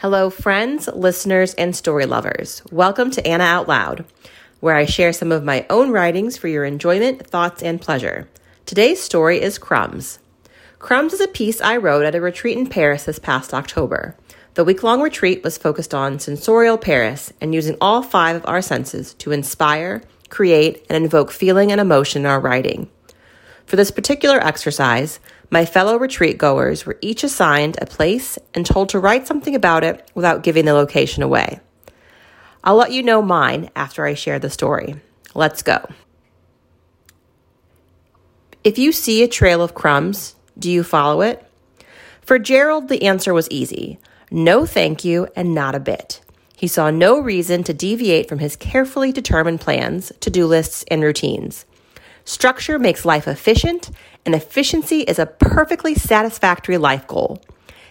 Hello, friends, listeners, and story lovers. Welcome to Anna Out Loud, where I share some of my own writings for your enjoyment, thoughts, and pleasure. Today's story is Crumbs. Crumbs is a piece I wrote at a retreat in Paris this past October. The week long retreat was focused on sensorial Paris and using all five of our senses to inspire, create, and invoke feeling and emotion in our writing. For this particular exercise, my fellow retreat goers were each assigned a place and told to write something about it without giving the location away. I'll let you know mine after I share the story. Let's go. If you see a trail of crumbs, do you follow it? For Gerald, the answer was easy no thank you, and not a bit. He saw no reason to deviate from his carefully determined plans, to do lists, and routines. Structure makes life efficient, and efficiency is a perfectly satisfactory life goal.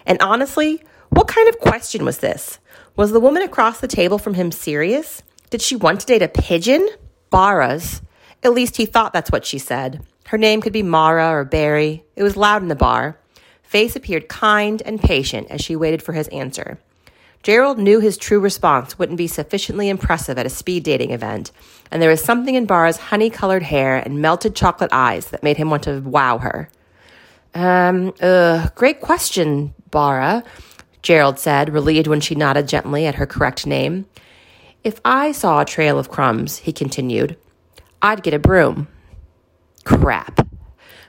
And honestly, what kind of question was this? Was the woman across the table from him serious? Did she want to date a pigeon? Bara's. At least he thought that's what she said. Her name could be Mara or Barry. It was loud in the bar. Face appeared kind and patient as she waited for his answer. Gerald knew his true response wouldn't be sufficiently impressive at a speed dating event, and there was something in Bara's honey colored hair and melted chocolate eyes that made him want to wow her. Um, uh, great question, Bara, Gerald said, relieved when she nodded gently at her correct name. If I saw a trail of crumbs, he continued, I'd get a broom. Crap.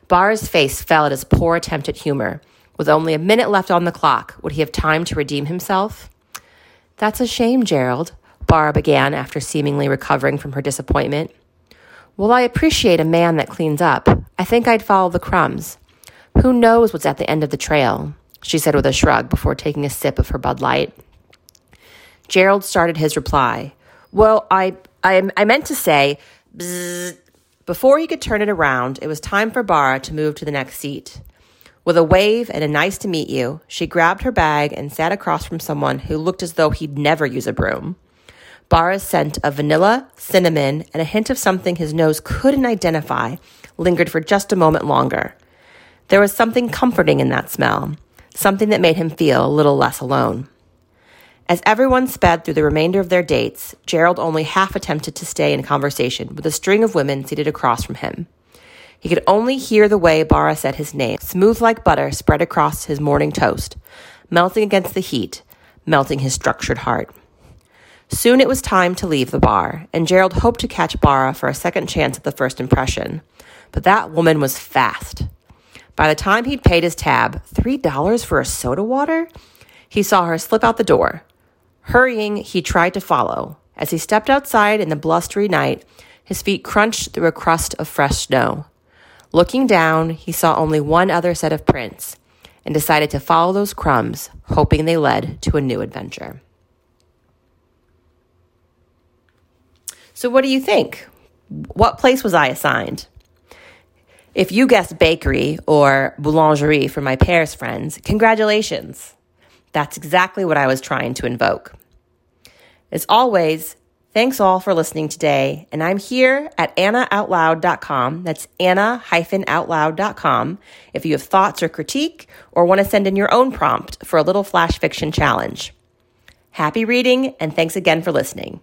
Bara's face fell at his poor attempt at humor. With only a minute left on the clock, would he have time to redeem himself? That's a shame, Gerald, Bara began after seemingly recovering from her disappointment. Well, I appreciate a man that cleans up. I think I'd follow the crumbs. Who knows what's at the end of the trail? She said with a shrug before taking a sip of her Bud Light. Gerald started his reply. Well, I, I, I meant to say. Before he could turn it around, it was time for Bara to move to the next seat. With a wave and a nice to meet you, she grabbed her bag and sat across from someone who looked as though he'd never use a broom. Bara's scent of vanilla, cinnamon, and a hint of something his nose couldn't identify lingered for just a moment longer. There was something comforting in that smell, something that made him feel a little less alone. As everyone sped through the remainder of their dates, Gerald only half attempted to stay in conversation with a string of women seated across from him. He could only hear the way Bara said his name, smooth like butter spread across his morning toast, melting against the heat, melting his structured heart. Soon it was time to leave the bar, and Gerald hoped to catch Bara for a second chance at the first impression. But that woman was fast. By the time he'd paid his tab, $3 for a soda water, he saw her slip out the door. Hurrying, he tried to follow. As he stepped outside in the blustery night, his feet crunched through a crust of fresh snow. Looking down, he saw only one other set of prints and decided to follow those crumbs, hoping they led to a new adventure. So, what do you think? What place was I assigned? If you guessed bakery or boulangerie for my Paris friends, congratulations. That's exactly what I was trying to invoke. As always, Thanks all for listening today. And I'm here at annaoutloud.com. That's anna-outloud.com if you have thoughts or critique or want to send in your own prompt for a little flash fiction challenge. Happy reading and thanks again for listening.